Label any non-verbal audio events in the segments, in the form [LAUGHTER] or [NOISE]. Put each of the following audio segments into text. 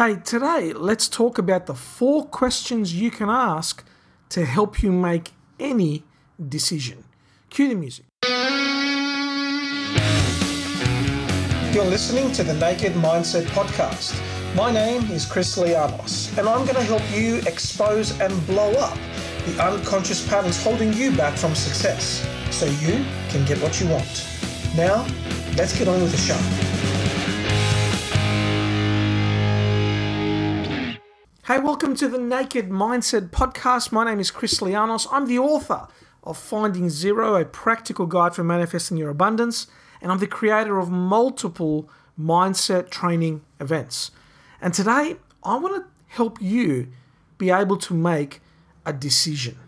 Hey, today let's talk about the four questions you can ask to help you make any decision. Cue the music. You're listening to the Naked Mindset Podcast. My name is Chris Lianos, and I'm going to help you expose and blow up the unconscious patterns holding you back from success so you can get what you want. Now, let's get on with the show. Hey, welcome to the Naked Mindset Podcast. My name is Chris Lianos. I'm the author of Finding Zero, a practical guide for manifesting your abundance, and I'm the creator of multiple mindset training events. And today, I want to help you be able to make a decision.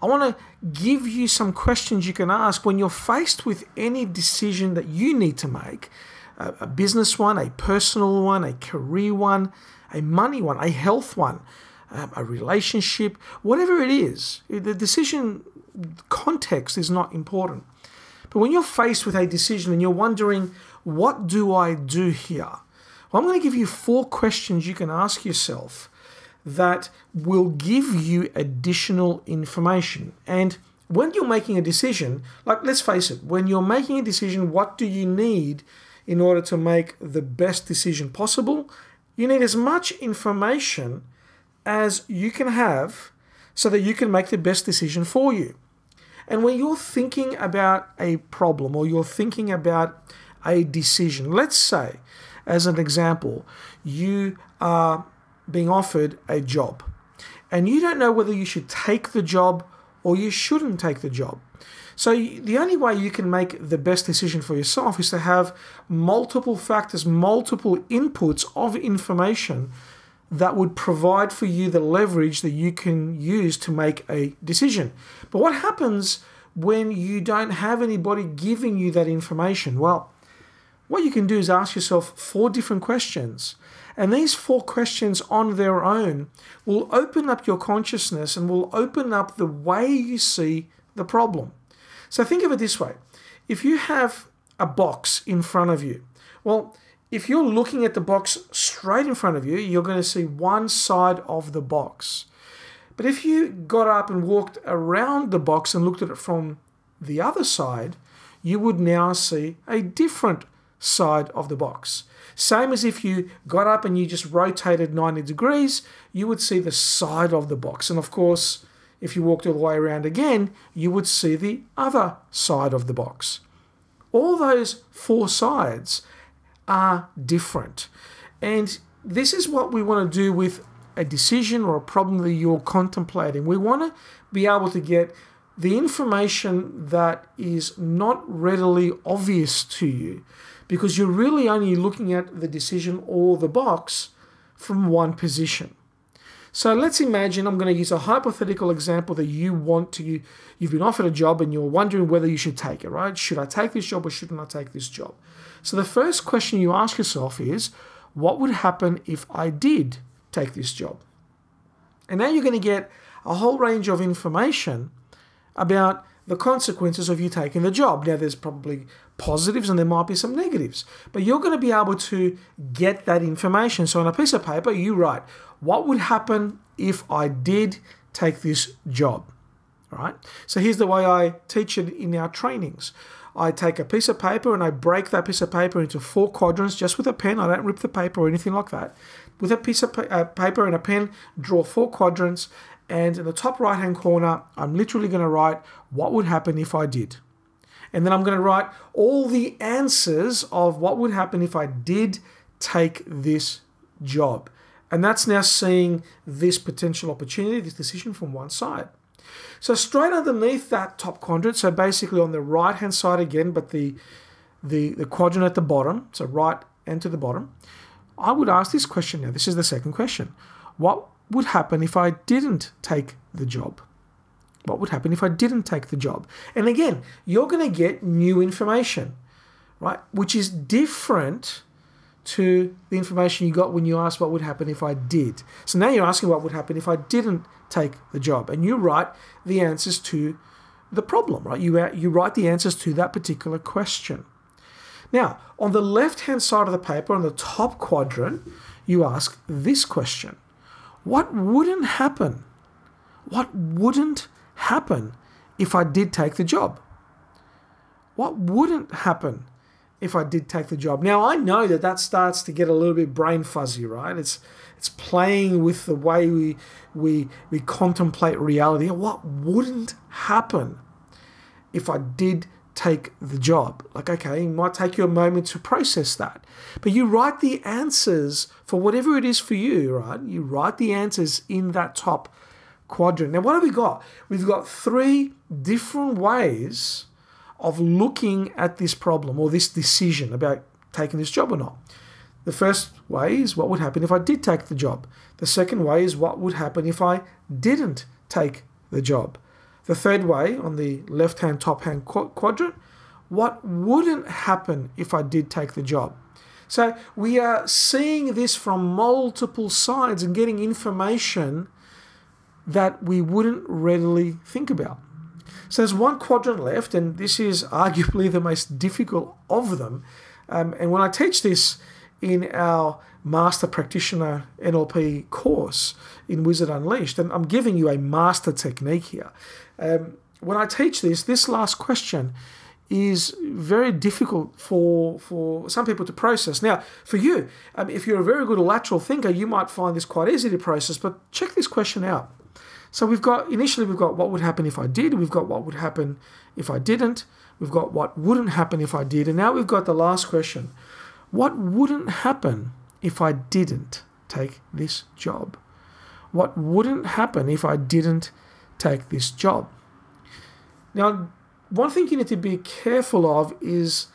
I want to give you some questions you can ask when you're faced with any decision that you need to make a, business one, a personal one, a career one a money one, a health one, um, a relationship, whatever it is. The decision context is not important. But when you're faced with a decision and you're wondering, what do I do here? Well, I'm going to give you four questions you can ask yourself that will give you additional information. And when you're making a decision, like let's face it, when you're making a decision, what do you need in order to make the best decision possible? You need as much information as you can have so that you can make the best decision for you. And when you're thinking about a problem or you're thinking about a decision, let's say, as an example, you are being offered a job and you don't know whether you should take the job or you shouldn't take the job. So the only way you can make the best decision for yourself is to have multiple factors, multiple inputs of information that would provide for you the leverage that you can use to make a decision. But what happens when you don't have anybody giving you that information? Well, what you can do is ask yourself four different questions. And these four questions on their own will open up your consciousness and will open up the way you see the problem. So think of it this way if you have a box in front of you, well, if you're looking at the box straight in front of you, you're going to see one side of the box. But if you got up and walked around the box and looked at it from the other side, you would now see a different side of the box. Same as if you got up and you just rotated 90 degrees, you would see the side of the box. And of course, if you walked all the way around again, you would see the other side of the box. All those four sides are different. And this is what we want to do with a decision or a problem that you're contemplating. We want to be able to get the information that is not readily obvious to you because you're really only looking at the decision or the box from one position. So let's imagine I'm going to use a hypothetical example that you want to, you've been offered a job and you're wondering whether you should take it, right? Should I take this job or shouldn't I take this job? So the first question you ask yourself is, what would happen if I did take this job? And now you're going to get a whole range of information about the consequences of you taking the job. Now, there's probably positives and there might be some negatives, but you're going to be able to get that information. So, on a piece of paper, you write, what would happen if I did take this job? All right. So here's the way I teach it in our trainings. I take a piece of paper and I break that piece of paper into four quadrants just with a pen. I don't rip the paper or anything like that. With a piece of uh, paper and a pen, draw four quadrants. And in the top right hand corner, I'm literally going to write what would happen if I did. And then I'm going to write all the answers of what would happen if I did take this job. And that's now seeing this potential opportunity, this decision from one side. So straight underneath that top quadrant, so basically on the right hand side again, but the, the, the quadrant at the bottom, so right and to the bottom, I would ask this question now. This is the second question. What would happen if I didn't take the job? What would happen if I didn't take the job? And again, you're going to get new information, right? Which is different to the information you got when you asked what would happen if I did. So now you're asking what would happen if I didn't take the job, and you write the answers to the problem, right? You, uh, you write the answers to that particular question. Now, on the left hand side of the paper, on the top quadrant, you ask this question What wouldn't happen? What wouldn't happen if I did take the job? What wouldn't happen if I did take the job? Now I know that that starts to get a little bit brain fuzzy, right? It's it's playing with the way we we we contemplate reality. What wouldn't happen if I did take the job? Like, okay, it might take you a moment to process that, but you write the answers for whatever it is for you, right? You write the answers in that top quadrant. Now, what have we got? We've got three different ways of looking at this problem or this decision about taking this job or not. The first way is what would happen if I did take the job. The second way is what would happen if I didn't take the job. The third way, on the left hand top hand quadrant, what wouldn't happen if I did take the job. So we are seeing this from multiple sides and getting information that we wouldn't readily think about. So there's one quadrant left, and this is [LAUGHS] arguably the most difficult of them. Um, and when I teach this in our Master Practitioner NLP course in Wizard Unleashed, and I'm giving you a master technique here. Um, when I teach this, this last question is very difficult for for some people to process. Now, for you, um, if you're a very good lateral thinker, you might find this quite easy to process. But check this question out. So we've got initially we've got what would happen if I did. We've got what would happen if I didn't. We've got what wouldn't happen if I did, and now we've got the last question: What wouldn't happen if I didn't take this job? What wouldn't happen if I didn't take this job? Now, one thing you need to be careful of is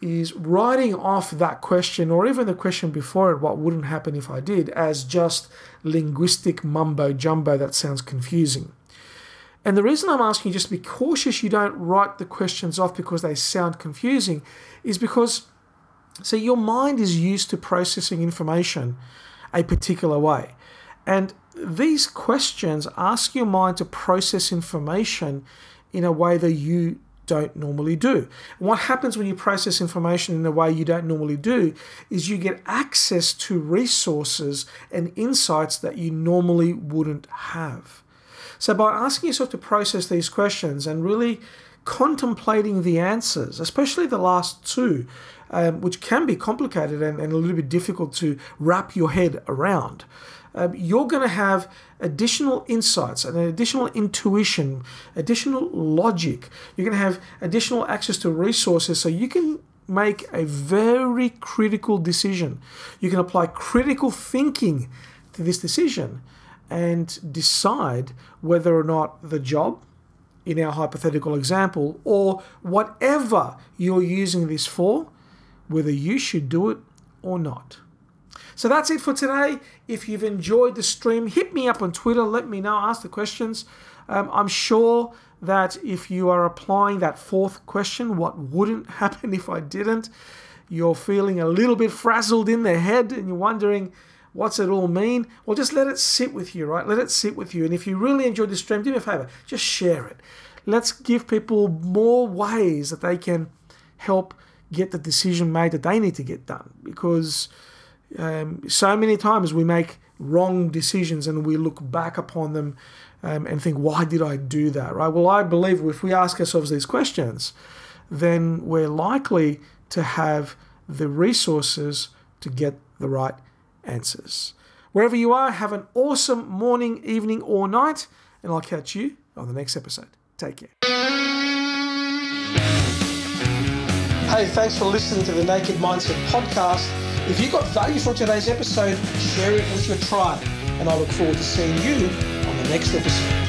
is writing off that question or even the question before it, what wouldn't happen if I did, as just linguistic mumbo jumbo that sounds confusing. And the reason I'm asking you just be cautious you don't write the questions off because they sound confusing is because, see, your mind is used to processing information a particular way. And these questions ask your mind to process information in a way that you don't normally do. What happens when you process information in a way you don't normally do is you get access to resources and insights that you normally wouldn't have. So, by asking yourself to process these questions and really contemplating the answers, especially the last two, um, which can be complicated and, and a little bit difficult to wrap your head around, um, you're going to have additional insights and additional intuition, additional logic. You're going to have additional access to resources so you can make a very critical decision. You can apply critical thinking to this decision and decide whether or not the job, in our hypothetical example, or whatever you're using this for, whether you should do it or not. So that's it for today. If you've enjoyed the stream, hit me up on Twitter. Let me know. Ask the questions. Um, I'm sure that if you are applying that fourth question, what wouldn't [LAUGHS] happen if I didn't, you're feeling a little bit frazzled in the head and you're wondering, what's it all mean? Well, just let it sit with you, right? Let it sit with you. And if you really enjoyed the stream, do me a favor, just share it. Let's give people more ways that they can help get the decision made that they need to get done because um, so many times we make wrong decisions and we look back upon them um, and think, why did I do that? Right? Well, I believe if we ask ourselves these questions, then we're likely to have the resources to get the right answers. Wherever you are, have an awesome morning, evening, or night, and I'll catch you on the next episode. Take care. Hey, thanks for listening to the Naked Mindset podcast. If you got value from today's episode, share it with your tribe. And I look forward to seeing you on the next episode.